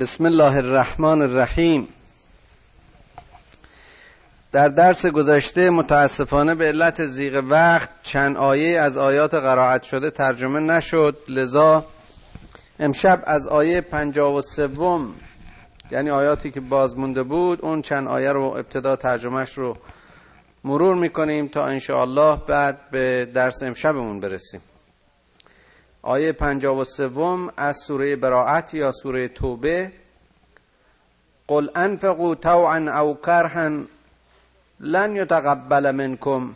بسم الله الرحمن الرحیم. در درس گذشته متاسفانه به علت زیغ وقت چند آیه از آیات قرائت شده ترجمه نشد. لذا امشب از آیه پنجاه و سوم یعنی آیاتی که باز مونده بود اون چند آیه رو ابتدا ترجمهش رو مرور می‌کنیم تا انشاءالله بعد به درس امشبمون برسیم. آیه پنجاه و سوم از سوره براعت یا سوره توبه؟ قل انفقوا طوعا او کرها لن یتقبل منکم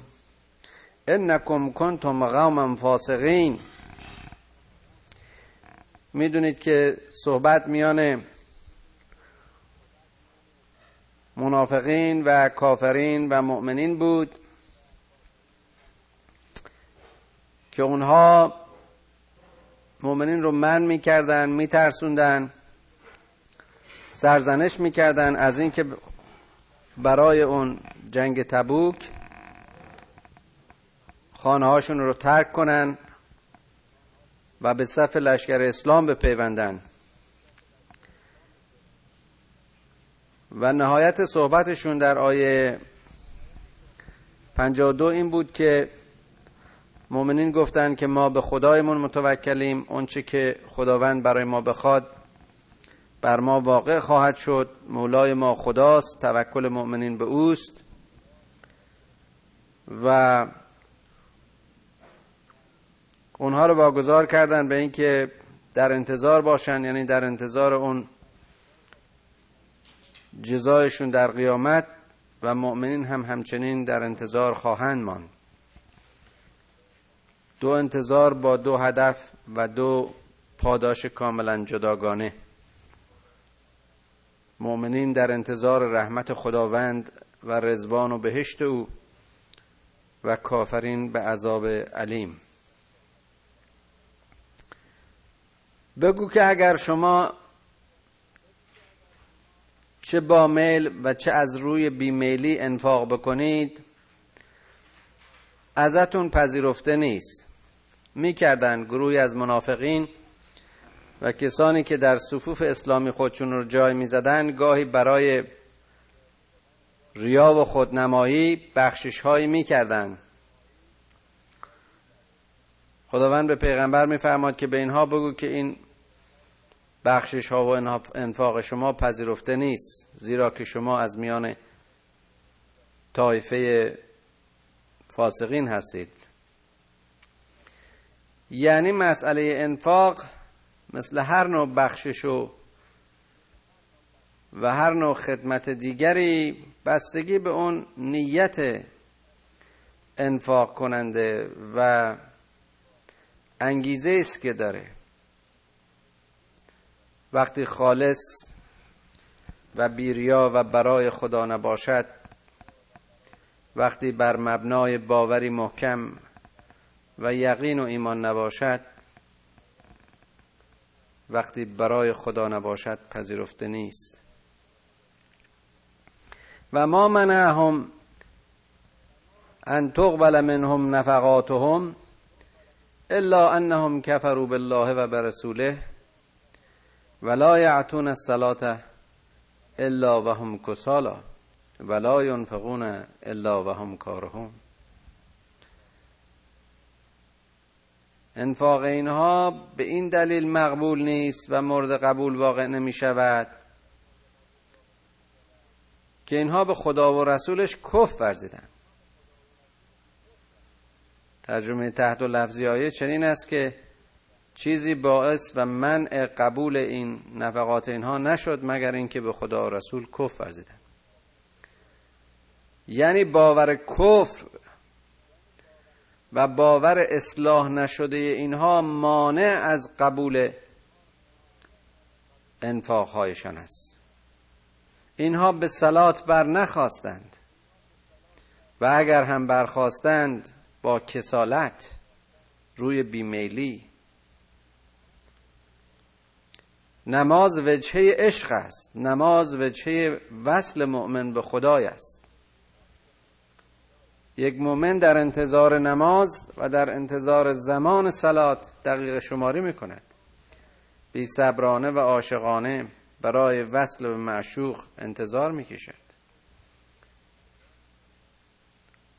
انکم کنتم قوما فاسقین. می‌دونید که صحبت میان منافقین و کافرین و مؤمنین بود که اونها مؤمنین رو من می‌کردن میترسوندن سرزنش می‌کردن از اینکه برای اون جنگ تبوک خانه هاشون رو ترک کنن و به صف لشکر اسلام بپیوندن. و نهایت صحبتشون در آیه 52 این بود که مؤمنین گفتند که ما به خدایمون متوکلیم اونچه که خداوند برای ما بخواد بر ما واقع خواهد شد. مولای ما خداست توکل مؤمنین به اوست. و اونها رو واگذار کردن به اینکه در انتظار باشن یعنی در انتظار اون جزایشون در قیامت و مؤمنین هم همچنین در انتظار خواهند ماند. دو انتظار با دو هدف و دو پاداش کاملا جداگانه. مؤمنین در انتظار رحمت خداوند و رزوان و بهشت او و کافرین به عذاب علیم. بگو که اگر شما چه با میل و چه از روی بیمیلی انفاق بکنید ازتون پذیرفته نیست. می‌کردن گروهی از منافقین و کسانی که در صفوف اسلامی خودشون رو جای می‌زدن گاهی برای ریا و خودنمایی بخشش هایی می‌کردن خداوند به پیغمبر میفرماد که به اینها بگو که این بخشش ها و انفاق شما پذیرفته نیست زیرا که شما از میان طایفه فاسقین هستید. یعنی مسئله انفاق مثل هر نوع بخشش و و هر نوع خدمت دیگری بستگی به اون نیت انفاق کننده و انگیزه است که داره. وقتی خالص و بیریا و برای خدا نباشد وقتی بر مبنای باوری محکم و یقین و ایمان نباشد وقتی برای خدا نباشد پذیرفته نیست. و ما منعهم ان تقبل منهم نفقاتهم الا انهم كفروا بالله و برسوله ولا يعتون الصلاه الا وهم كسالى ولا ينفقون الا وهم كارهون انفاق اینها به این دلیل مقبول نیست و مورد قبول واقع نمی شود که اینها به خدا و رسولش کف ورزیدن. ترجمه تحت و لفظی آیه چنین است که چیزی باعث و منع قبول این نفقات اینها نشد مگر اینکه به خدا و رسول کف ورزیدن. یعنی باور کفر و باور اصلاح نشده اینها مانع از قبول انفاقهایشان است. اینها به سلات بر نخواستند و اگر هم برخواستند با کسالت روی بیمیلی. نماز وجهه عشق است. نماز وجهه وصل مؤمن به خدای است. یک مؤمن در انتظار نماز و در انتظار زمان سلات دقیق شماری می کند بی صبرانه و عاشقانه برای وصل به معشوق انتظار می‌کشد.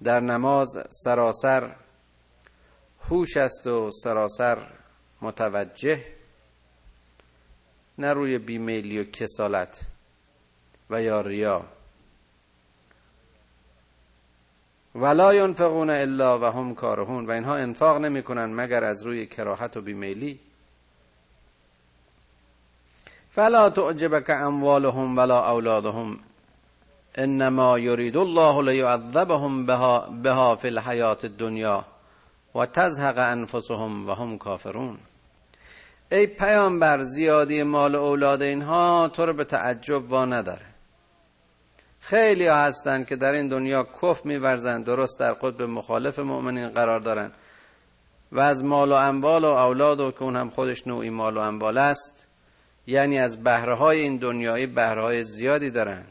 در نماز سراسر هوش است و سراسر متوجه نه روی بیمیلی و کسالت و یا ریا. ولا ینفقون الا و هم کارهون و اینها انفاق نمی‌کنن مگر از روی کراهت و بیمیلی. فلا تعجبك اموالهم ولا اولادهم. انما يريد الله ليعذبهم بها, بها في الحياه الدنيا و تزهق انفسهم و هم کافرون. ای پیامبر زیادی مال اولاد اینها تو رو به تعجب وا نداره خیلی ها هستند که در این دنیا کف میورزند درست در قطب مخالف مؤمنین قرار دارند و از مال و اموال و اولاد و که اون هم خودش نوعی مال و اموال است یعنی از بهره های این دنیایی بهره های زیادی دارن.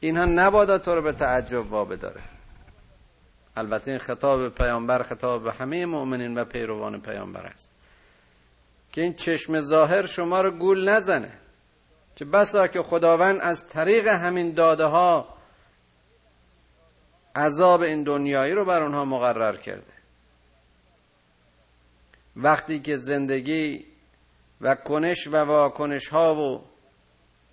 اینها نبادا تو رو به تعجب وا بداره. البته این خطاب پیامبر خطاب به همه مؤمنین و پیروان پیامبر است. که این چشم ظاهر شما رو گول نزنه. چه بسا که خداوند از طریق همین داده ها عذاب این دنیایی رو بر اونها مقرر کرده. وقتی که زندگی و کنش و واکنش ها و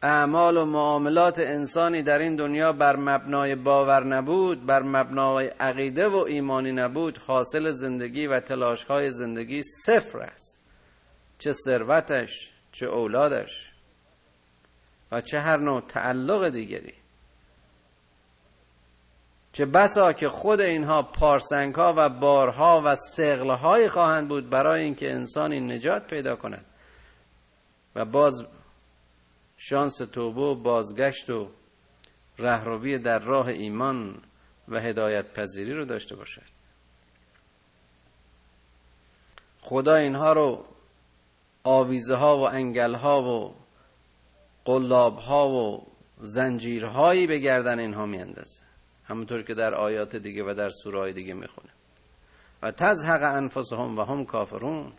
اعمال و معاملات انسانی در این دنیا بر مبنای باور نبود بر مبنای عقیده و ایمانی نبود حاصل زندگی و تلاش های زندگی صفر است. چه ثروتش چه اولادش. و چه هر نوع تعلق دیگری. چه بسا که خود اینها پارسنگ ها و بارها و سغل خواهند بود برای اینکه انسانی نجات پیدا کند. و باز شانس توبه و بازگشت و رهروی در راه ایمان و هدایت پذیری رو داشته باشد. خدا اینها رو آویزه ها و انگل ها و قلاب ها و زنجیرهایی به گردن اینها میاندازه. همونطور که در آیات دیگه و در سورای دیگه می‌خونه. و تزهق انفسهم و هم کافرون.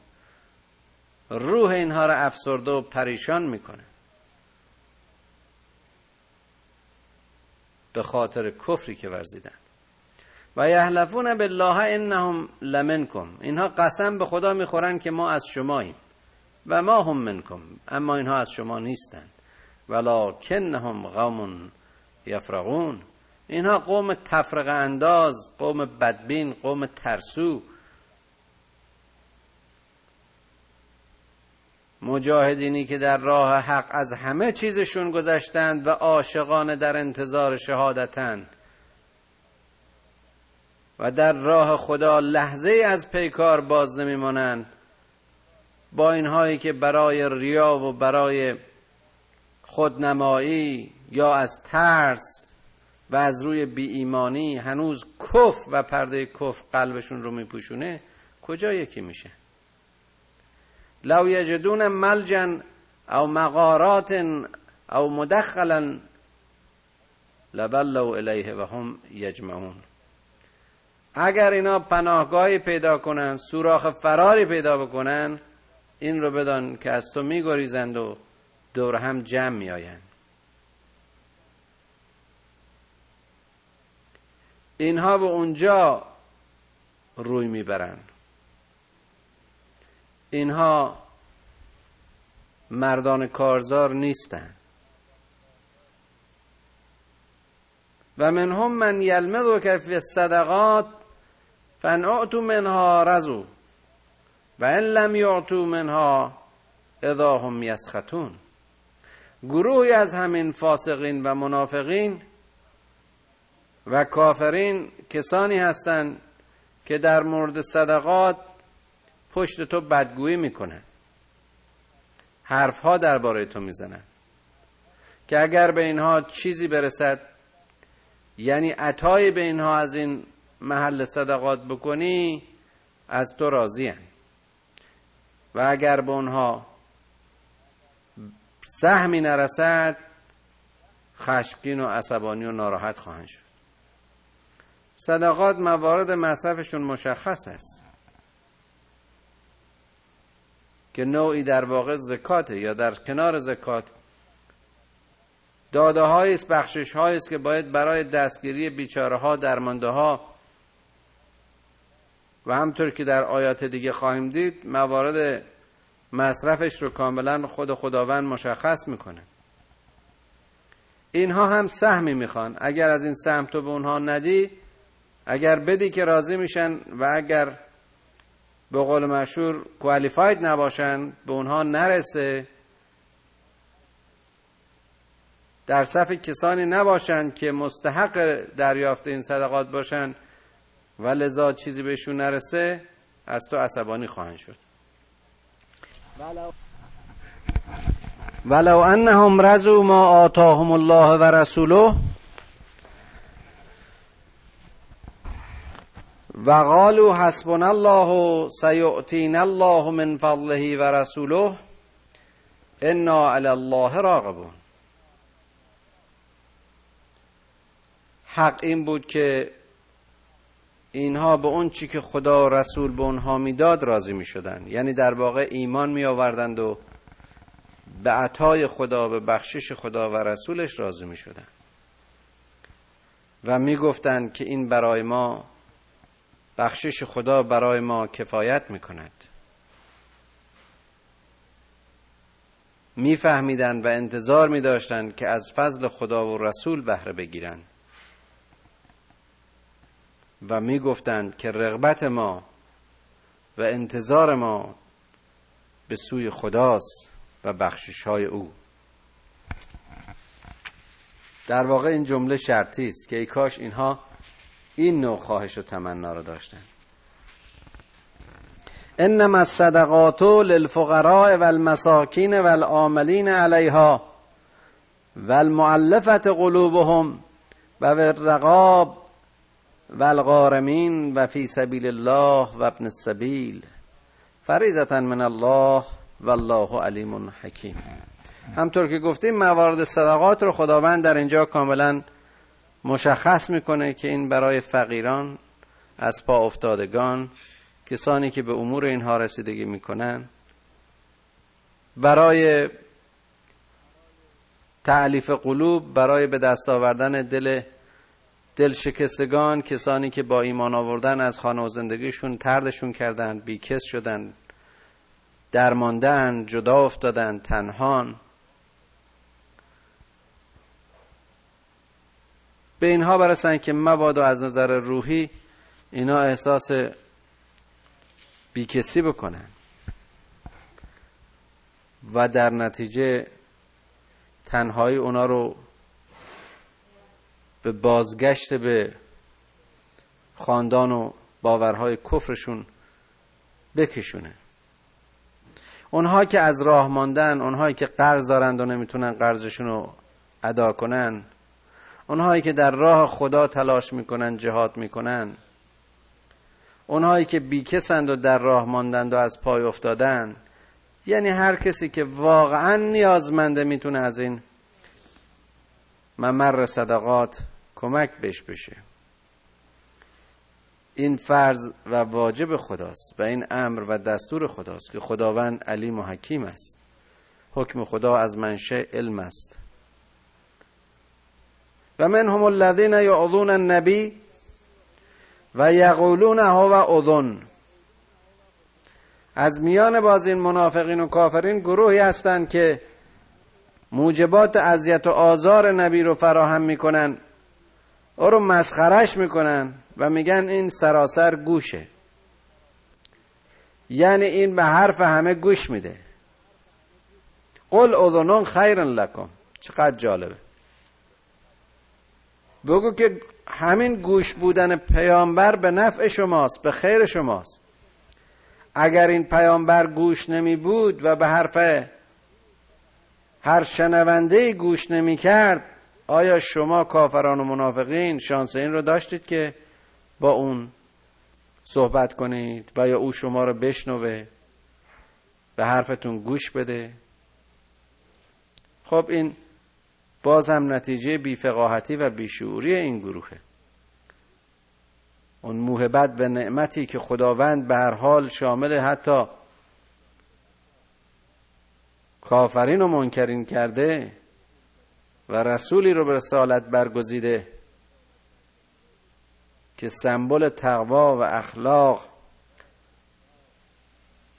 روح اینها را افسرده و پریشان می‌کنه. به خاطر کفری که ورزیدن. و یحلفون بالله انهم لمنکم. اینها قسم به خدا می‌خورن که ما از شماییم. و ما هم منکم. اما اینها از شما نیستند ولکنهم قوم یفرقون اینها قوم تفرق انداز قوم بدبین قوم ترسو. مجاهدینی که در راه حق از همه چیزشون گذشتند و عاشقانه در انتظار شهادتند و در راه خدا لحظه از پیکار باز نمیمانند. با اینهایی که برای ریا و برای خودنمایی یا از ترس و از روی بی ایمانی هنوز کف و پرده کف قلبشون رو میپوشونه کجا یکی میشه؟ لو یجدون ملجن او مغارات او مدخلا لبلو الیه و هم یجمعون. اگر اینا پناهگاهی پیدا کنن سوراخ فراری پیدا بکنن این رو بدان که از تو میگریزند و دور هم جمع میآیند. اینها به اونجا روی می‌برند. اینها مردان کارزار نیستند. و منهم من یلمدو که فی صدقات فنعتو منها رزو و ان لم یعتو منها اذا هم یسختون گروهی از همین فاسقین و منافقین و کافرین کسانی هستند که در مورد صدقات پشت تو بدگویی می‌کنن. حرفها درباره تو می‌زنن. که اگر به اینها چیزی برسد یعنی عطایی به اینها از این محل صدقات بکنی از تو راضی و اگر به اونها سهمی نرسد خشمگین و عصبانی و ناراحت خواهند شد. صدقات موارد مصرفشون مشخص است. که نوعی در واقع زکاته یا در کنار زکات. داده است بخشش است که باید برای دستگیری بیچاره ها درمانده ها و همطور که در آیات دیگه خواهیم دید موارد مصرفش رو کاملا خود خداوند مشخص می‌کنه. اینها هم سهمی می‌خوان. اگر از این سهم تو به اونها ندی اگر بدی که راضی میشن و اگر به قول مشهور کوالیفاید نباشن به اونها نرسه در صف کسانی نباشند که مستحق دریافت این صدقات باشند و لذا چیزی بهشون نرسه از تو عصبانی خواهند شد. ولو انهم رضوا ما آتاهم الله و رسوله و قالوا حسبنا الله سیؤتینا الله من فضله و رسوله انا علی الله راغبون. حق این بود که اینها به اون چی که خدا و رسول به اونها می‌داد راضی می شدن یعنی در واقع ایمان می آوردند و به عطای خدا به بخشش خدا و رسولش راضی می شدن و می گفتند که این برای ما بخشش خدا برای ما کفایت می کند میفهمیدند و انتظار می داشتند که از فضل خدا و رسول بهره بگیرند. و می گفتند که رغبت ما و انتظار ما به سوی خداست و بخشش های او. در واقع این جمله شرطی است که ای کاش اینها این نوع خواهش و تمنا رو داشتن انما الصدقات للفقراء والمساکین والعاملین علیها والمعلفت قلوبهم و الرقاب والغارمین و فی سبیل الله و ابن السبیل. فریضتا من الله والله علیم حکیم. همطور که گفتیم موارد صدقات رو خداوند در اینجا کاملا مشخص می‌کنه که این برای فقیران از پا افتادگان کسانی که به امور اینها رسیدگی می‌کنن برای تعلیف قلوب برای به دست آوردن دل دل شکستگان کسانی که با ایمان آوردن از خانه و زندگیشون تردشون کردن بیکس شدن درماندن جدا افتادن تنهان. به اینها برسن که مبادا از نظر روحی اینا احساس بیکسی بکنن. و در نتیجه تنهایی اونا رو به بازگشت به خاندان و باورهای کفرشون بکشونه. اونها که از راه ماندن اونهایی که قرض دارند و نمی‌تونن قرضشون رو ادا کنن اونهایی که در راه خدا تلاش می‌کنن جهاد می‌کنن اونهایی که بیکسند و در راه ماندند و از پای افتادن یعنی هر کسی که واقعا نیازمنده می‌تونه از این ممر صدقات کمک بش بشه. این فرض و واجب خداست و این امر و دستور خداست که خداوند علیم و حکیم است. حکم خدا از منشه علم است. و من هم الذین یعظون النبی و یقولون هو اذن. از میان باز این منافقین و کافرین گروهی هستند که موجبات اذیت و آزار نبی رو فراهم می‌کنن. او رو مسخرش می‌کنن و میگن این سراسر گوشه. یعنی این به حرف همه گوش میده. قل اذنون خیرن لکم. چقدر جالبه. بگو که همین گوش بودن پیامبر به نفع شماست به خیر شماست. اگر این پیامبر گوش نمی بود و به حرف هر شنونده گوش نمی کرد آیا شما کافران و منافقین شانس این رو داشتید که با اون صحبت کنید و یا او شما رو بشنوه به حرفتون گوش بده؟ خب این باز هم نتیجه بیفقاهتی و بیشعوری این گروهه. اون موهبت به نعمتی که خداوند به هر حال شامل حتی کافرین و منکرین کرده و رسولی رو به رسالت برگزیده که سمبل تقوا و اخلاق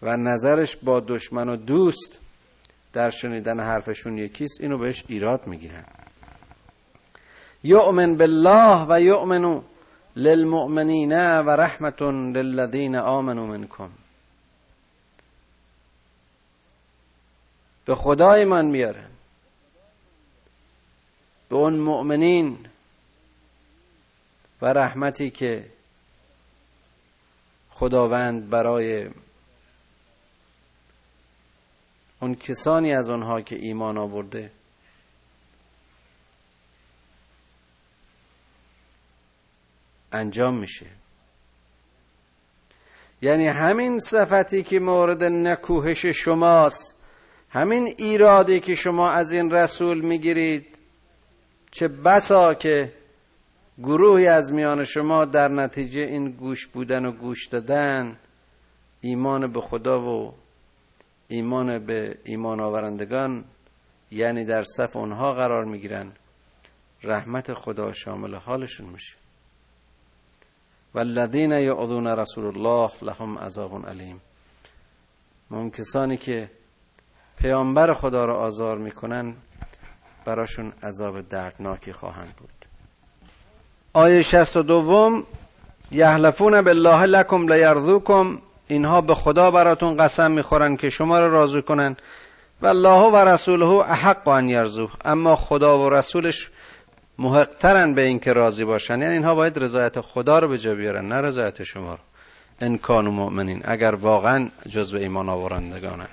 و نظرش با دشمن و دوست در شنیدن حرفشون یکیست اینو بهش ایراد می‌گیرن. یؤمن بالله و یؤمن للمؤمنین و رحمت للذین آمنوا منکم. به خدا ایمان میارن به اون مؤمنین و رحمتی که خداوند برای اون کسانی از آنها که ایمان آورده انجام میشه. یعنی همین صفتی که مورد نکوهش شماست. همین ایرادی که شما از این رسول می‌گیرید چه بسا که گروهی از میان شما در نتیجه این گوش بودن و گوش دادن ایمان به خدا و ایمان به ایمان آورندگان یعنی در صف اونها قرار می‌گیرن رحمت خدا شامل حالشون میشه. والذین یعذون رسول الله لهم عذاب علیم. اون کسانی که پیامبر خدا را آزار می‌کنن براشون عذاب دردناکی خواهند بود. آیه 62 یحلفون بالله لکم لیرضوکم اینها به خدا براتون قسم می‌خورن که شما را راضی کنن. و الله و رسوله احق ان یرزوه اما خدا و رسولش محقترن به اینکه راضی باشن. یعنی اینها باید رضایت خدا رو به جا بیارن نه رضایت شما رو. ان کانوا مؤمنین اگر واقعا جزو ایمان آورندگانن.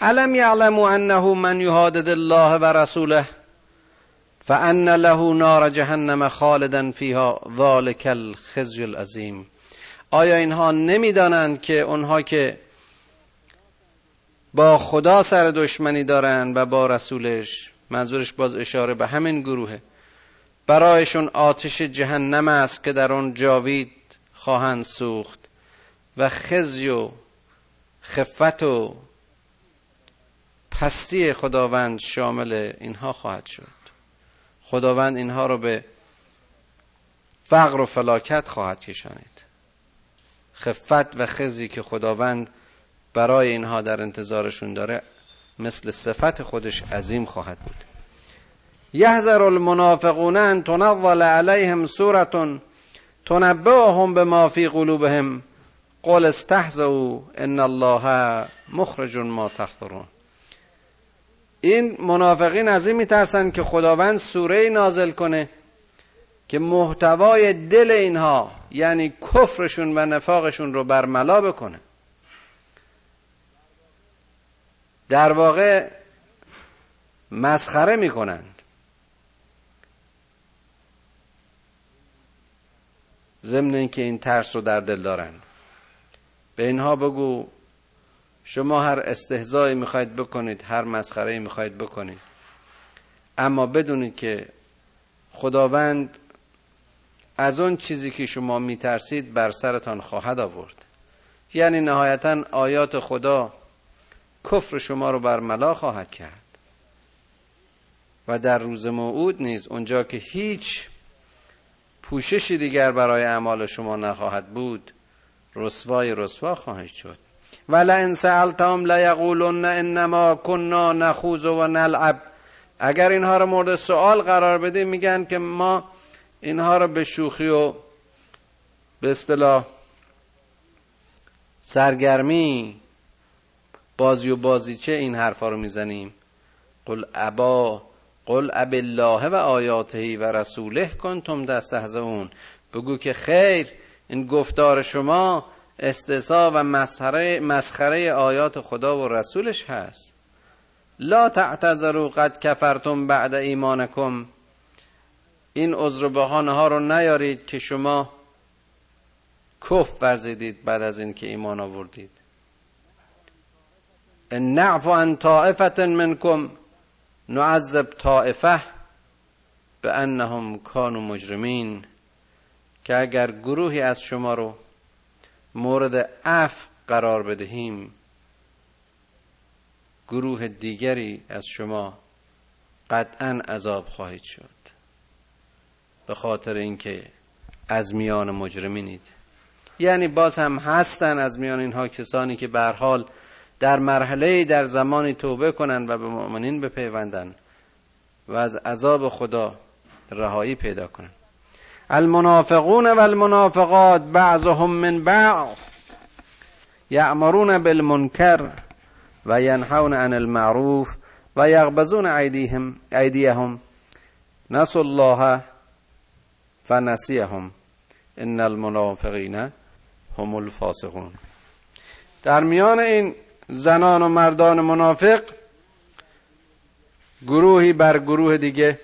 علم یعلموا انه من یهادد الله و رسوله فان له نار جهنم خالدا فیها ذلك الخزي العظیم آیا اینها نمی‌دانند که اونها که با خدا سر دشمنی دارند و با رسولش منظورش باز اشاره به همین گروهه برایشون آتش جهنم است که در آن جاوید خواهند سوخت و خزی و خفت و پستی خداوند شامل اینها خواهد شد. خداوند اینها رو به فقر و فلاکت خواهد کشانید. خفت و خزی که خداوند برای اینها در انتظارشون داره مثل صفت خودش عظیم خواهد بود. یحذر المنافقون ان تنظل علیهم سورة تنبئهم بما فی قلوبهم. قل استهزئوا ان الله مخرج ما تخطرون این منافقین از این میترسن که خداوند سوره نازل کنه که محتوای دل اینها یعنی کفرشون و نفاقشون رو برملا بکنه. در واقع مسخره می‌کنند ضمن اینکه این ترس رو در دل دارن. به اینها بگو شما هر استهزایی می‌خواید بکنید هر مسخره می‌خواید بکنید. اما بدونید که خداوند از اون چیزی که شما میترسید بر سرتان خواهد آورد. یعنی نهایتا آیات خدا کفر شما رو برملا خواهد کرد. و در روز موعود نیز اونجا که هیچ پوششی دیگر برای اعمال شما نخواهد بود رسوای رسوا خواهد شد. ولئن سألتهم لیقولن انما كنا نخوض و نلعب اگر اینها رو مورد سوال قرار بدیم میگن که ما اینها رو به شوخی و به اصطلاح سرگرمی بازی و بازیچه این حرفا رو می‌زنیم. قل ابا قل اب الله و آیاته و رسوله کنتم دستهزئون بگو که خیر این گفتار شما استثا و مسخره, مسخره آیات خدا و رسولش هست. لا تعتذروا قد کفرتم بعد ایمانکم. این عذر بهانه ها رو نیارید که شما کف ورزیدید بعد از اینکه ایمان آوردید. ان نعفو عن طائفه منکم نعذب طائفه به انهم کانوا مجرمین. که اگر گروهی از شما رو مورد عفو قرار بدهیم. گروه دیگری از شما قطعا عذاب خواهید شد. به خاطر اینکه از میان مجرمینید. یعنی باز هم هستن از میان اینها کسانی که به حال در مرحله در زمانی توبه کنند و به مؤمنین بپیوندند و از عذاب خدا رهایی پیدا کنند المنافقون و المنافقات بعضهم من بعض یعمرون بالمنکر و ینحون عن المعروف و یغبزون ایدیهم ایدیهم نسوا الله فنسیهم ان المنافقین هم الفاسقون. در میان این زنان و مردان منافق گروهی بر گروه دیگه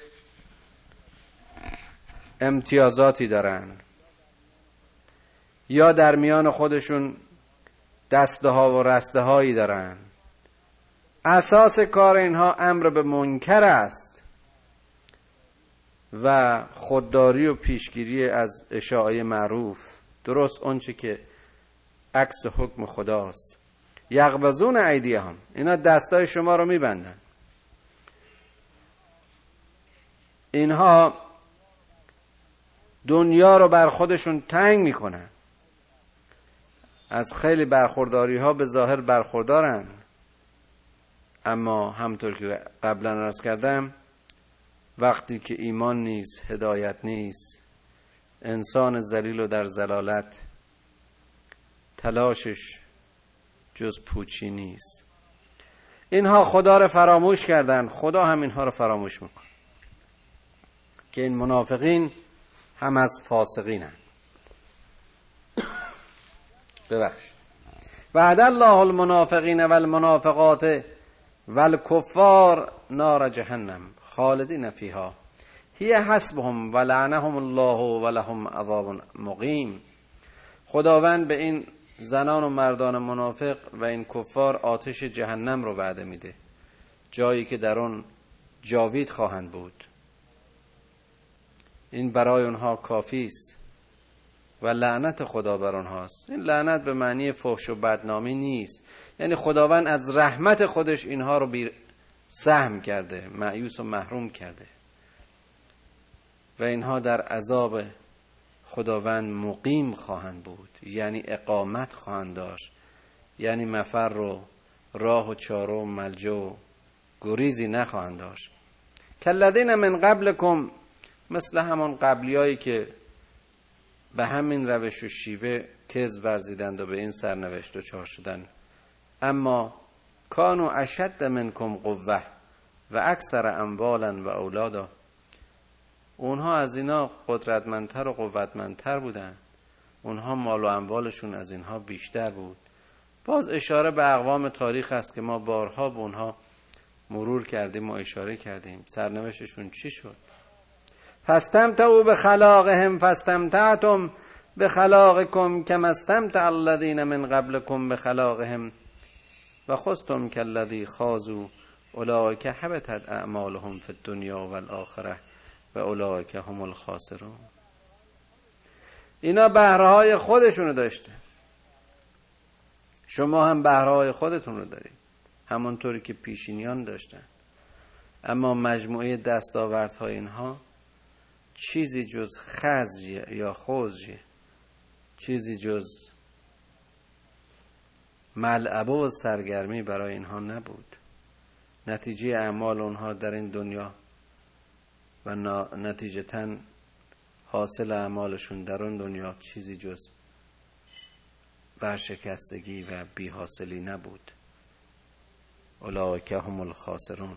امتیازاتی دارن. یا در میان خودشون دسته ها و رسته هایی دارن. اساس کار اینها امر به منکر است و خودداری و پیشگیری از اشاعه معروف. درست اونچه که عکس حکم خداست. یغبزون عیدی هم اینا دستای شما رو میبندن. اینها دنیا رو بر خودشون تنگ می‌کنن. از خیلی برخورداری ها به ظاهر برخوردارن. اما همطور که قبلا راست کردم وقتی که ایمان نیست هدایت نیست انسان زلیل و در زلالت تلاشش جز پوچی نیست. اینها خدا رو فراموش کردن. خدا هم اینها رو فراموش میکن که این منافقین هم از فاسقین هم. ببخش وعد الله المنافقین و المنافقات و الكفار نار جهنم خالدین فیها. هی حسبهم و لعنهم الله و لهم عذاب مقیم. خداوند به این زنان و مردان منافق و این کفار آتش جهنم رو وعده میده. جایی که در آن جاوید خواهند بود. این برای اونها کافی است. و لعنت خدا بر اونهاست. این لعنت به معنی فحش و بدنامی نیست. یعنی خداوند از رحمت خودش اینها رو بی سهم کرده معیوس و محروم کرده. و اینها در عذاب خداوند مقیم خواهند بود. یعنی اقامت خواهند داشت. یعنی مفر رو راه و چاره و ملجو گریزی نخواهند داشت. کلدین من قبلکم مثل همون قبلیایی که به همین روش و شیوه تز ورزیدند و به این سرنوشت و چار شدن. اما کانو اشد منکم قوه و اکثر اموالا و اولادا. اونها از اینا قدرتمندتر و قوتمندتر بودن اونها مال و اموالشون از اینها بیشتر بود. باز اشاره به اقوام تاریخ است که ما بارها به اونها مرور کردیم و اشاره کردیم. سرنوشتشون چی شد؟ فستمتعوا به خلاقهم فستمتعتم به خلاقکم کم استمتع الذین من قبلکم به خلاقهم و خستم کالذی خازو اولئک حبطت اعمالهم فی الدنیا و الاخره و اولئک هم الخاسرون. اینا بهره های خودشونو داشته. شما هم بهره های خودتون رو دارید. همونطوری که پیشینیان داشتن. اما مجموعه دستاوردهای اینها چیزی جز خزی یا خوزی چیزی جز ملعبه و سرگرمی برای اینها نبود. نتیجه اعمال اونها در این دنیا و نتیجتا حاصل اعمالشون در اون دنیا چیزی جز ورشکستگی و بیحاصلی نبود. اولئک هم الخاسرون.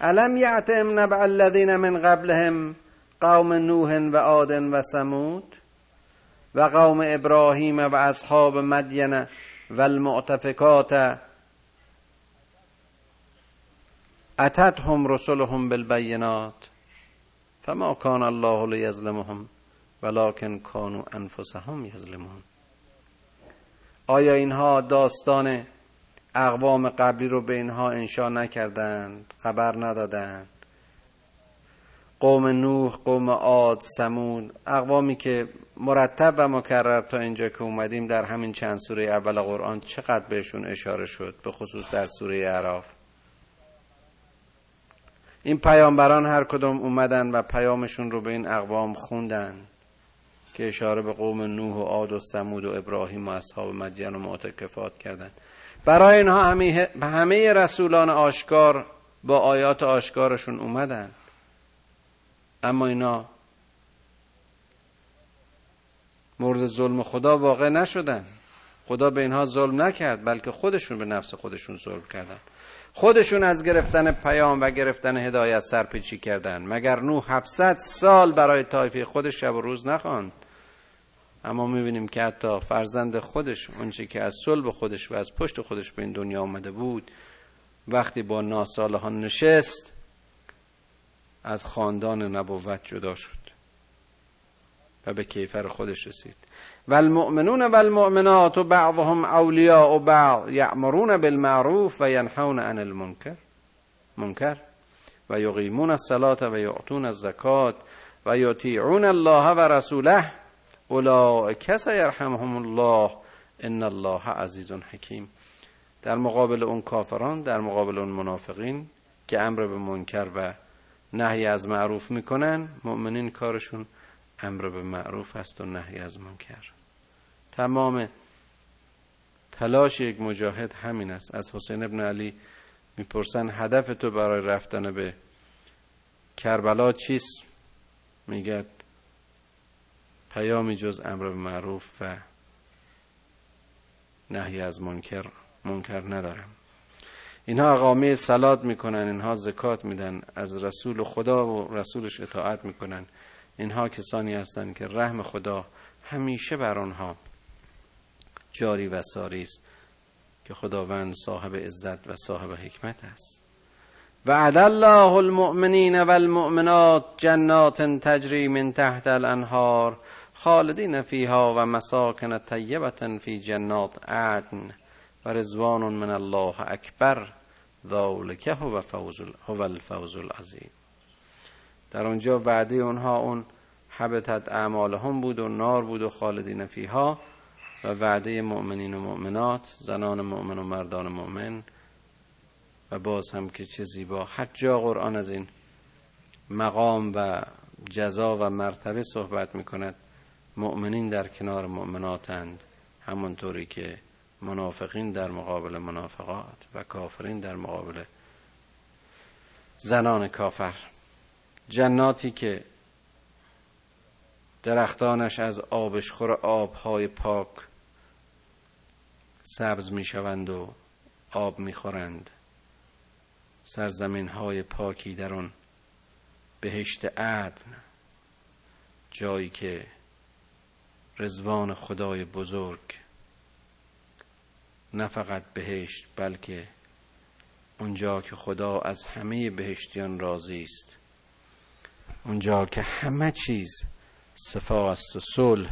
الم یعتم نبع الذین من قبلهم؟ قوم نوح و عاد و سمود و قوم ابراهیم و اصحاب مدین و المعتفکات اتتهم رسلهم بالبینات فما کان الله لیظلمهم ولکن کانوا انفسهم یظلمون. آیا اینها داستان اقوام قبلی رو به اینها انشا نکردند؟ خبر ندادند. قوم نوح قوم عاد سمون اقوامی که مرتب و مکرر تا اینجا که اومدیم در همین چند سوره اول قرآن چقدر بهشون اشاره شد به خصوص در سوره اعراف. این پیامبران هر کدوم اومدن و پیامشون رو به این اقوام خوندن که اشاره به قوم نوح و عاد و سمود و ابراهیم و اصحاب مدین و معتکفات کردن. برای اینها همه, همه رسولان آشکار با آیات آشکارشون اومدن. اما اینا مورد ظلم خدا واقع نشدن. خدا به اینها ظلم نکرد بلکه خودشون به نفس خودشون ظلم کردن. خودشون از گرفتن پیام و گرفتن هدایت سرپیچی کردن. مگر نوح 700 سال برای طایفه خودش شب و روز نخواند؟ اما می‌بینیم که حتی فرزند خودش اونچه که از صلب خودش و از پشت خودش به این دنیا آمده بود وقتی با ناسالهان نشست از خاندان نبوت جدا شد و به کیفر خودش رسید. و المؤمنون و المؤمنات و بعضهم اولیاء و بعض یعمرون بالمعروف و ینحون عن المنکر منکر و یقیمون الصلاة و یعطون الزکات و یطیعون الله و رسوله اولئک سیرحمهم الله ان الله عزیز حکیم. در مقابل اون کافران در مقابل اون منافقین که امر به منکر و نهی از معروف می‌کنن مؤمنین کارشون امر به معروف است و نهی از منکر. تمام تلاش یک مجاهد همین است. از حسین ابن علی می‌پرسن هدف تو برای رفتن به کربلا چیست؟ میگه پیامی جز امر به معروف و نهی از منکر منکر ندارم. اینها اقامه سلات می‌کنن اینها زکات میدن از رسول خدا و رسولش اطاعت می‌کنن. اینها کسانی هستند که رحم خدا همیشه بر آنها جاری و ساری است که خداوند صاحب عزت و صاحب حکمت است. وعد الله المؤمنین والمؤمنات جنات تجری من تحت الانهار خالدین فیها و مساکن طیبه فی جنات عدن و رضوان من الله اکبر. ذالک هو فوز هو الفوز العظیم. در اونجا وعده اونها اون حبتت اعمالهم بود و نار بود و خالدین فیها و وعده مؤمنین و مؤمنات زنان مؤمن و مردان مؤمن. و باز هم که چه زیبا. هر جا قرآن از این مقام و جزا و مرتبه صحبت می کند مؤمنین در کنار مؤمناتند. همونطوری که منافقین در مقابل منافقات و کافرین در مقابل زنان کافر. جناتی که درختانش از آبشخور آبهای پاک سبز می شوند و آب می خورند سرزمین های پاکی در آن بهشت عدن جایی که رزوان خدای بزرگ نه فقط بهشت بلکه اونجا که خدا از همه بهشتیان راضی است. اونجا که همه چیز صفا است و صلح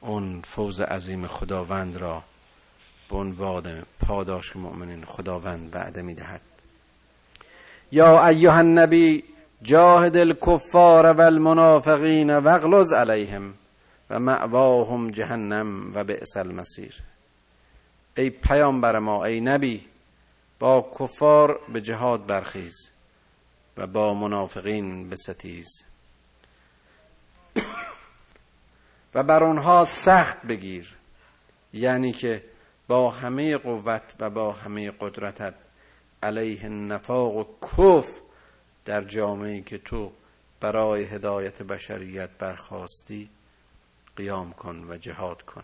اون فوز عظیم خداوند را به عنوان پاداش مؤمنین خداوند بعد می‌دهد یا ایها النبی جاهد الكفار والمنافقین واغلظ علیهم و معواهم جهنم و بئس المصیر. ای پیامبر ما ای نبی با کفار به جهاد برخیز و با منافقین بستیز و بر آنها سخت بگیر یعنی که با همه قوت و با همه قدرتت علیه نفاق و کف در جامعه که تو برای هدایت بشریت برخواستی قیام کن و جهاد کن.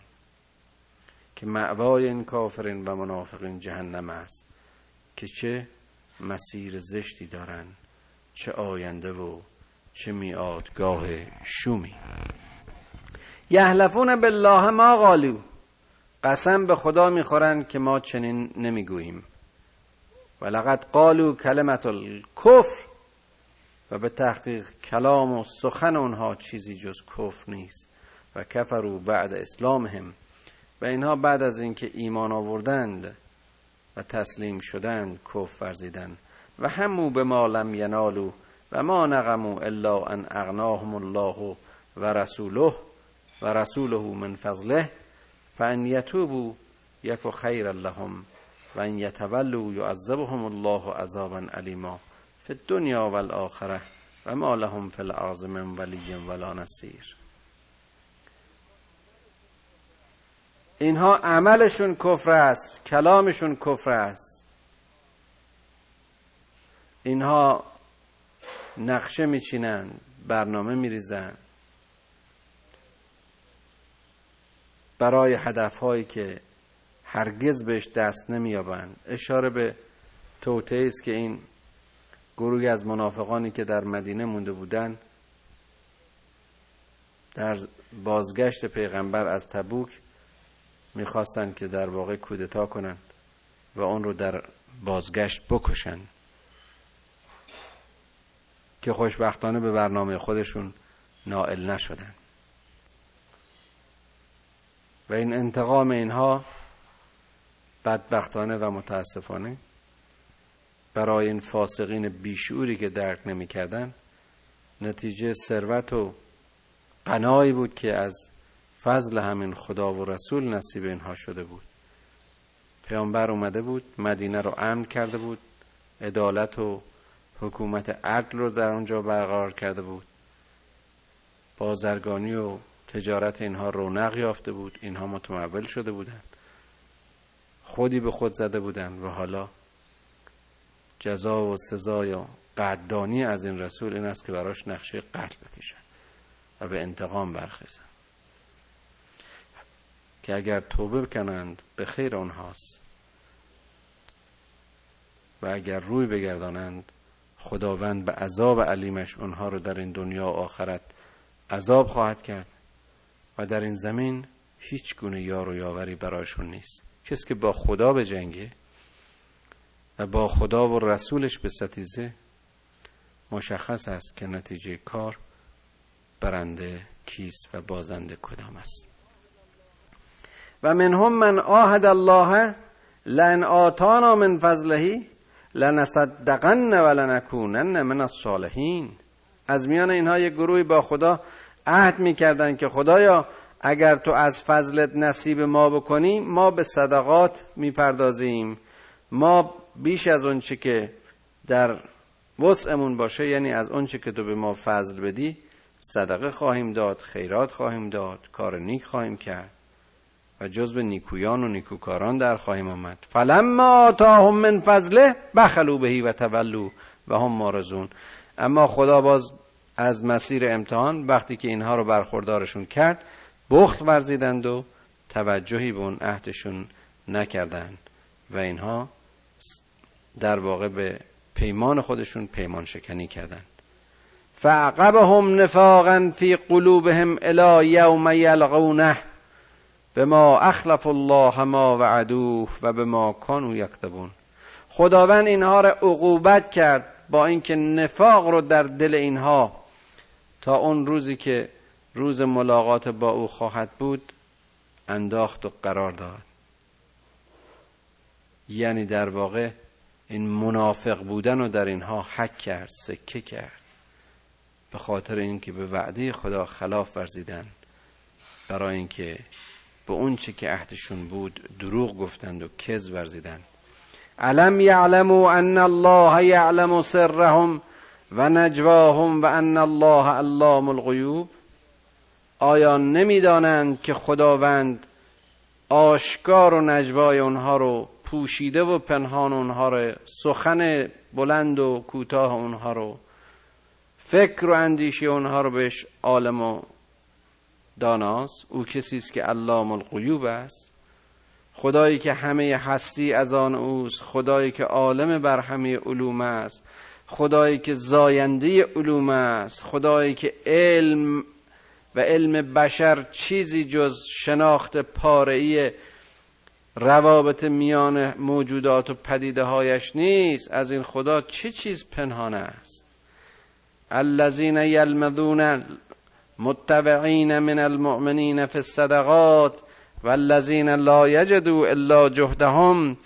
که معوای این کافرین و منافقین جهنم است. که چه مسیر زشتی دارند چه آینده و چه میادگاه شومی. یحلفون بالله ما قالو. قسم به خدا می‌خورند که ما چنین نمی‌گوییم. و لقد قالو کلمت الکفر. و به تحقیق کلام و سخن اونها چیزی جز کفر نیست. و کفرو بعد اسلامهم. و اینها بعد از اینکه ایمان آوردند و تسلیم شدند کفر ورزیدند. و همو به ما لم ینالو و ما نقمو الا ان اغناهم الله و رسوله و رسوله من فضله فان یتوبوا یک خیر لهم و ان یتولوا یعذبهم الله عذابا علیما فی الدنیا و الاخره و ما لهم فی الارض من ولی ولا نصیر. اینها عملشون کفر است کلامشون کفر است. اینها نقشه میچینن برنامه میریزن. برای هدفهایی که هرگز بهش دست نمیابند اشاره به توطعه است که این گروهی از منافقانی که در مدینه مونده بودند در بازگشت پیغمبر از تبوک می‌خواستند که در واقع کودتا کنند و اون رو در بازگشت بکشند. که خوشبختانه به برنامه خودشون نائل نشدن و این انتقام اینها بدبختانه و متاسفانه برای این فاسقین بیشعوری که درک نمی‌کردن نتیجه ثروت و قنایی بود که از فضل همین خدا و رسول نصیب اینها شده بود. پیامبر اومده بود مدینه رو امن کرده بود عدالت و حکومت عدل رو در اونجا برقرار کرده بود. بازرگانی و تجارت اینها رونق یافته بود اینها متمول شده بودند. خودی به خود زده بودند و حالا جزا و سزا یا قدردانی از این رسول این است که براش نقشه قتل بکشن و به انتقام برخیزن. که اگر توبه بکنند به خیر آنهاست. و اگر روی بگردانند خداوند به عذاب علیمش اونها رو در این دنیا و آخرت عذاب خواهد کرد و در این زمین هیچ گونه یار و یاوری برایشون نیست. کسی که با خدا به جنگه و با خدا و رسولش به ستیزه مشخص است که نتیجه کار برنده کیست و بازنده کدام است. و منهم من آهد الله لن آتانا من فضله لنصدقن و لنکونن من الصالحین. از میان اینها یک گروهی با خدا عهد می‌کردن که خدایا اگر تو از فضلت نصیب ما بکنی ما به صدقات می‌پردازیم. ما بیش از اون که در وسعمون باشه یعنی از اون که تو به ما فضل بدی صدقه خواهیم داد خیرات خواهیم داد کار نیک خواهیم کرد. و جزب نیکویان و نیکوکاران در خواهیم آمد. فلما آتاهم من فضله بخلو بهی و تولو و هم مارزون. اما خدا باز از مسیر امتحان وقتی که اینها رو برخوردارشون کرد بخت ورزیدند و توجهی به اون عهدشون نکردند و اینها در واقع به پیمان خودشون پیمان شکنی کردند. فعقبهم نفاقا فی قلوبهم الى یوم یلقونه به ما اخلف الله ما وعدوه و به ما کانو یکتبون. خداوند اینها را عقوبت کرد با اینکه نفاق رو در دل اینها. تا اون روزی که روز ملاقات با او خواهد بود انداخت و قرار داد. یعنی در واقع این منافق بودن رو در اینها حک کرد سکه کرد. به خاطر اینکه به وعده خدا خلاف ورزیدن برای اینکه به اون چه که عهدشون بود دروغ گفتند و کز ورزیدند. علم یعلموا ان الله یعلم سرهم و نجواهم و ان الله علام الغیوب؟ آیا نمی‌دانند که خداوند آشکار و نجوای اونها رو پوشیده و پنهان اونها رو سخن بلند و کوتاه اونها رو فکر و اندیشه اونها رو بهش عالم و داناست. او کسی است که علام الغیوب است. خدایی که همه هستی از آن اوست. خدایی که عالم بر همه علوم است. خدایی که زاینده علوم است. خدایی که علم و علم بشر چیزی جز شناخت پاره‌ای روابط میان موجودات و پدیده هایش نیست. از این خدا چه چیز پنهان است؟ الذين یلمذون متبعین من المؤمنین فی الصدقات والذین لا یجدوا الا جهدهم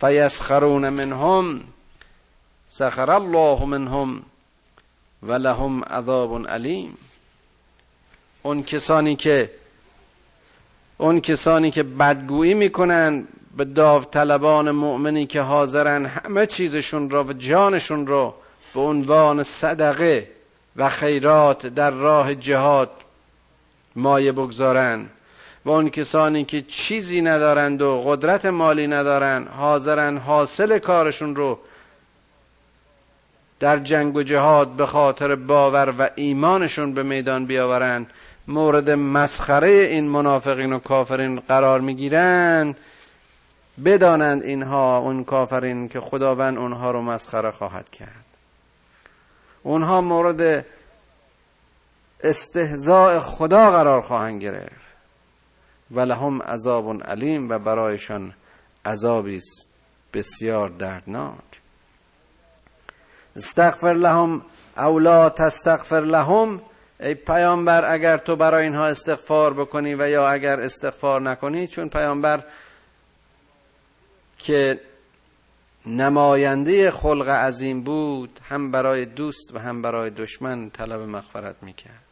فیسخرون منهم سخر الله منهم ولهم عذاب علیم. اون کسانی که اون کسانی که بدگویی می‌کنن به داوطلبان مؤمنی که حاضرن همه چیزشون را و جانشون را به عنوان صدقه و خیرات در راه جهاد مایه بگذارند و اون کسانی که چیزی ندارند و قدرت مالی ندارند حاضرن حاصل کارشون رو در جنگ و جهاد به خاطر باور و ایمانشون به میدان بیاورند مورد مسخره این منافقین و کافرین قرار می‌گیرند بدانند اینها اون کافرین که خداوند اونها رو مسخره خواهد کرد. اونها مورد استهزاء خدا قرار خواهند گرفت و لهم عذاب علیم و برایشان عذابی بسیار دردناک. استغفر لهم او لا تستغفر لهم. ای پیامبر اگر تو برای اینها استغفار بکنی و یا اگر استغفار نکنی چون پیامبر که نماینده خلق عظیم بود هم برای دوست و هم برای دشمن طلب مغفرت می‌کرد.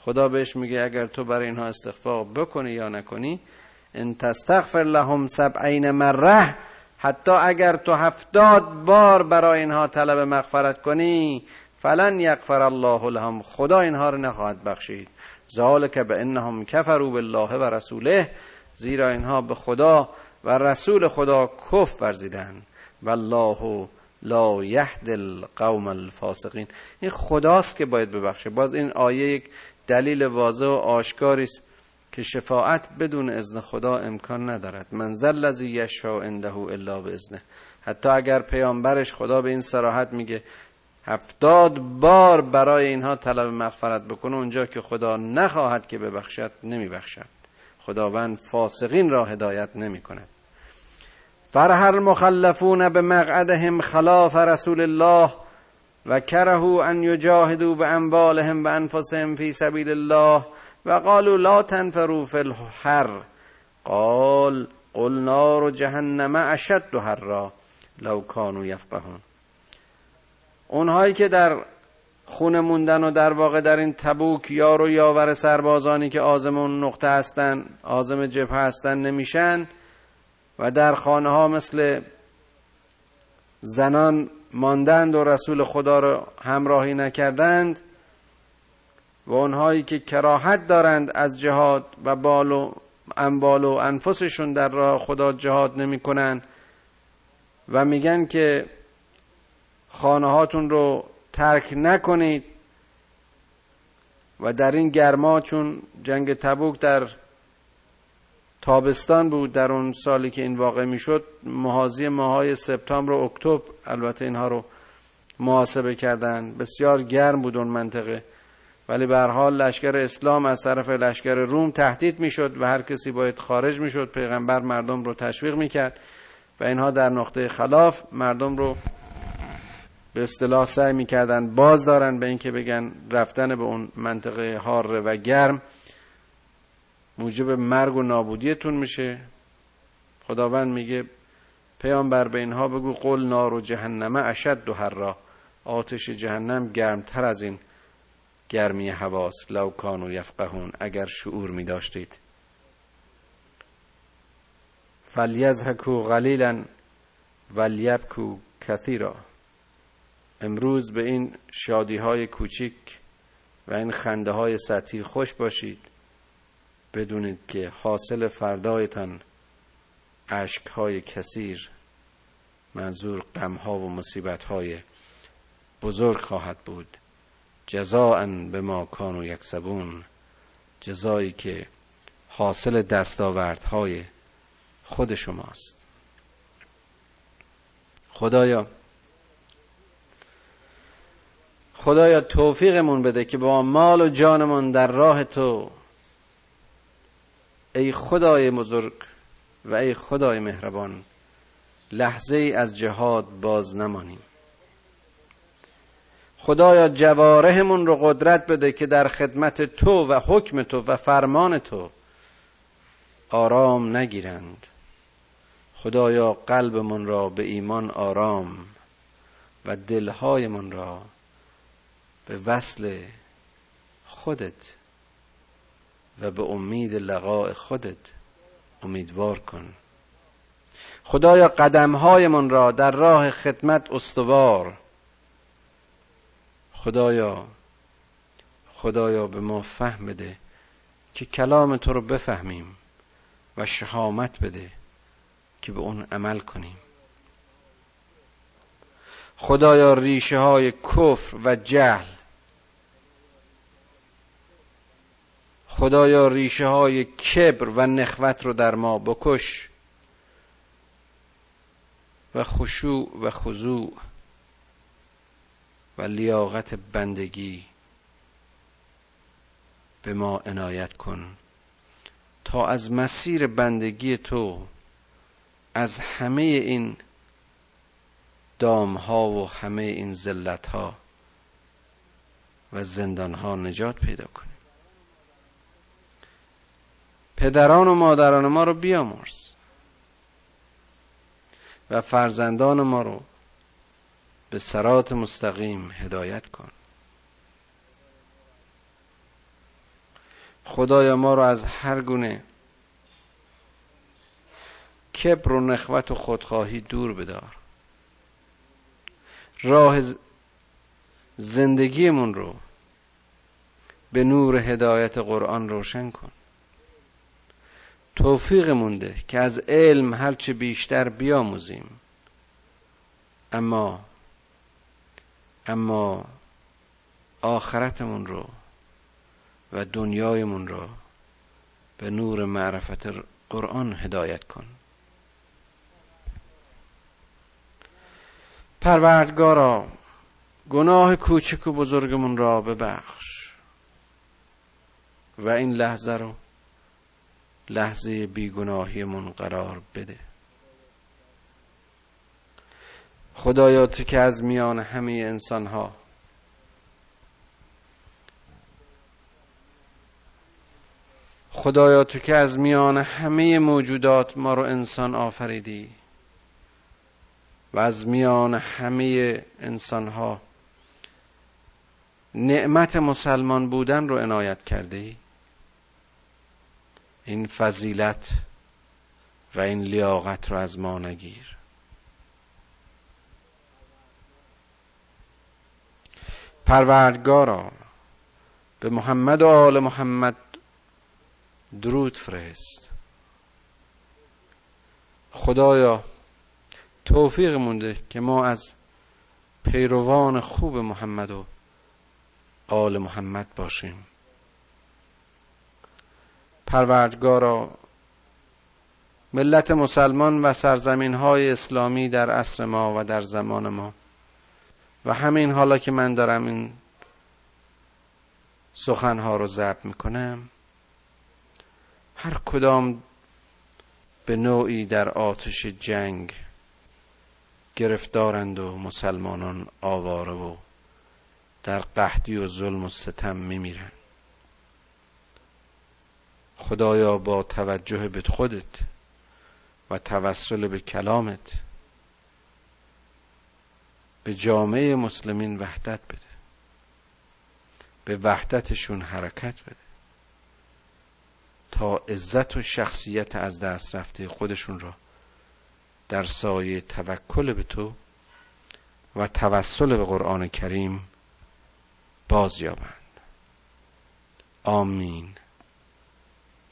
خدا بهش میگه اگر تو برای اینها استغفار بکنی یا نکنی ان تستغفر لهم سبعین مره حتی اگر تو هفتاد بار برای اینها طلب مغفرت کنی فلن یغفر الله لهم. خدا اینها رو نخواهد بخشید. ذالک به انهم کفروا بالله و رسوله زیرا اینها به خدا و رسول خدا کف ورزیدن والله لا یهد القوم الفاسقین. این خداست که باید ببخشه. باز این آیه یک دلیل واضح و آشکاری است که شفاعت بدون اذن خدا امکان ندارد. من ذل الذی یشفع عنده الا باذنه. حتی اگر پیامبرش خدا به این صراحت میگه هفتاد بار برای اینها طلب مغفرت بکنه اونجا که خدا نخواهد که ببخشد نمیبخشد. خداوند فاسقین را هدایت نمی کند فرح المخلفون به مقعدهم خلاف رسول الله و کرهو ان یجاهدوا به اموالهم و انفسهم فی سبیل الله و قالوا لا تنفروا فی الحر. قال قل نار جهنم اشد حرا لو کانوا یفقهون. اونهایی که در خونه موندن و در واقع در این تبوک یار و یاور سربازانی که آزم اون نقطه هستن آزم جبهه هستن نمیشن و در خانه ها مثل زنان ماندند و رسول خدا را همراهی نکردند و اونهایی که کراهت دارند از جهاد و بال و انبال و انفسشون در راه خدا جهاد نمی کنند و میگن که خانه هاتون رو ترک نکنید و در این گرما چون جنگ تبوک در تابستان بود در اون سالی که این واقع می‌شد. محاضی ماهای سپتامبر و اکتبر البته اینها رو محاسبه کردن. بسیار گرم بود اون منطقه. ولی به حال لشکر اسلام از طرف لشکر روم تهدید می‌شد و هر کسی باید خارج می‌شد. پیغمبر مردم رو تشویق می‌کرد و اینها در نقطه خلاف مردم رو به اصطلاح سعی می‌کردن باز دارن به اینکه بگن رفتن به اون منطقه حار و گرم. موجب مرگ و نابودیتون میشه. خداوند میگه پیامبر به اینها بگو قل نار و جهنم اشد و هر آتش جهنم گرمتر از این گرمی حواس. لو کانو یفقهون اگر شعور می داشتید فلیزهکو قلیلا ولیبکو کثیرا. امروز به این شادی های کوچیک و این خنده های سطحی خوش باشید. بدونید که حاصل فردایتان عشق های کثیر منظور غم ها و مصیبت های بزرگ خواهد بود. جزاء به ما کانو یکسبون جزایی که حاصل دستاوردهای خود شماست. خدایا خدایا توفیقمون بده که با مال و جانمون در راه تو ای خدای بزرگ و ای خدای مهربان لحظه ای از جهاد باز نمانیم. خدایا جوارهمون رو قدرت بده که در خدمت تو و حکم تو و فرمان تو آرام نگیرند. خدایا قلبمون را به ایمان آرام و دلهایمون را به وصل خودت و به امید لقاء خودت امیدوار کن. خدایا قدمهایمان را در راه خدمت استوار. خدایا خدایا به ما فهم بده که کلام تو رو بفهمیم و شهامت بده که به اون عمل کنیم. خدایا ریشه های کفر و جهل خدایا ریشه های کبر و نخوت رو در ما بکش و خشوع و خضوع و لیاقت بندگی به ما عنایت کن تا از مسیر بندگی تو از همه این دام ها و همه این ذلت ها و زندان ها نجات پیدا کنیم پدران و مادران ما رو بیامرز. و فرزندان ما رو به سرات مستقیم هدایت کن. خدایا ما رو از هر گونه کبر و نخوت و خودخواهی دور بدار. راه زندگیمون رو به نور هدایت قرآن روشن کن. توفیق مونده که از علم هرچه بیشتر بیاموزیم. اما اما آخرتمون رو و دنیایمون رو به نور معرفت قرآن هدایت کن. پروردگارا گناه کوچک و بزرگمون را ببخش و این لحظه رو لحظه بیگناهیمون قرار بده. خدایا تو که از میان همه انسان ها خدایا تو که از میان همه موجودات ما رو انسان آفریدی و از میان همه انسان ها نعمت مسلمان بودن رو عنایت کرده ای این فضیلت و این لیاقت رو از ما نگیر. پروردگارا به محمد و آل محمد درود فرست. خدایا توفیق مونده که ما از پیروان خوب محمد و آل محمد باشیم. پروردگارا. ملت مسلمان و سرزمین های اسلامی در عصر ما و در زمان ما. و همین حالا که من دارم این سخنها رو ضبط می‌کنم هر کدام به نوعی در آتش جنگ گرفتارند و مسلمانان آواره و در قحطی و ظلم و ستم میمیرند. خدایا با توجه به خودت و توسل به کلامت به جامعه مسلمین وحدت بده. به وحدتشون حرکت بده. تا عزت و شخصیت از دست رفته خودشون را در سایه توکل به تو و توسل به قرآن کریم باز یابند آمین.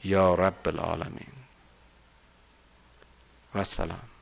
یا رب العالمین. و سلام.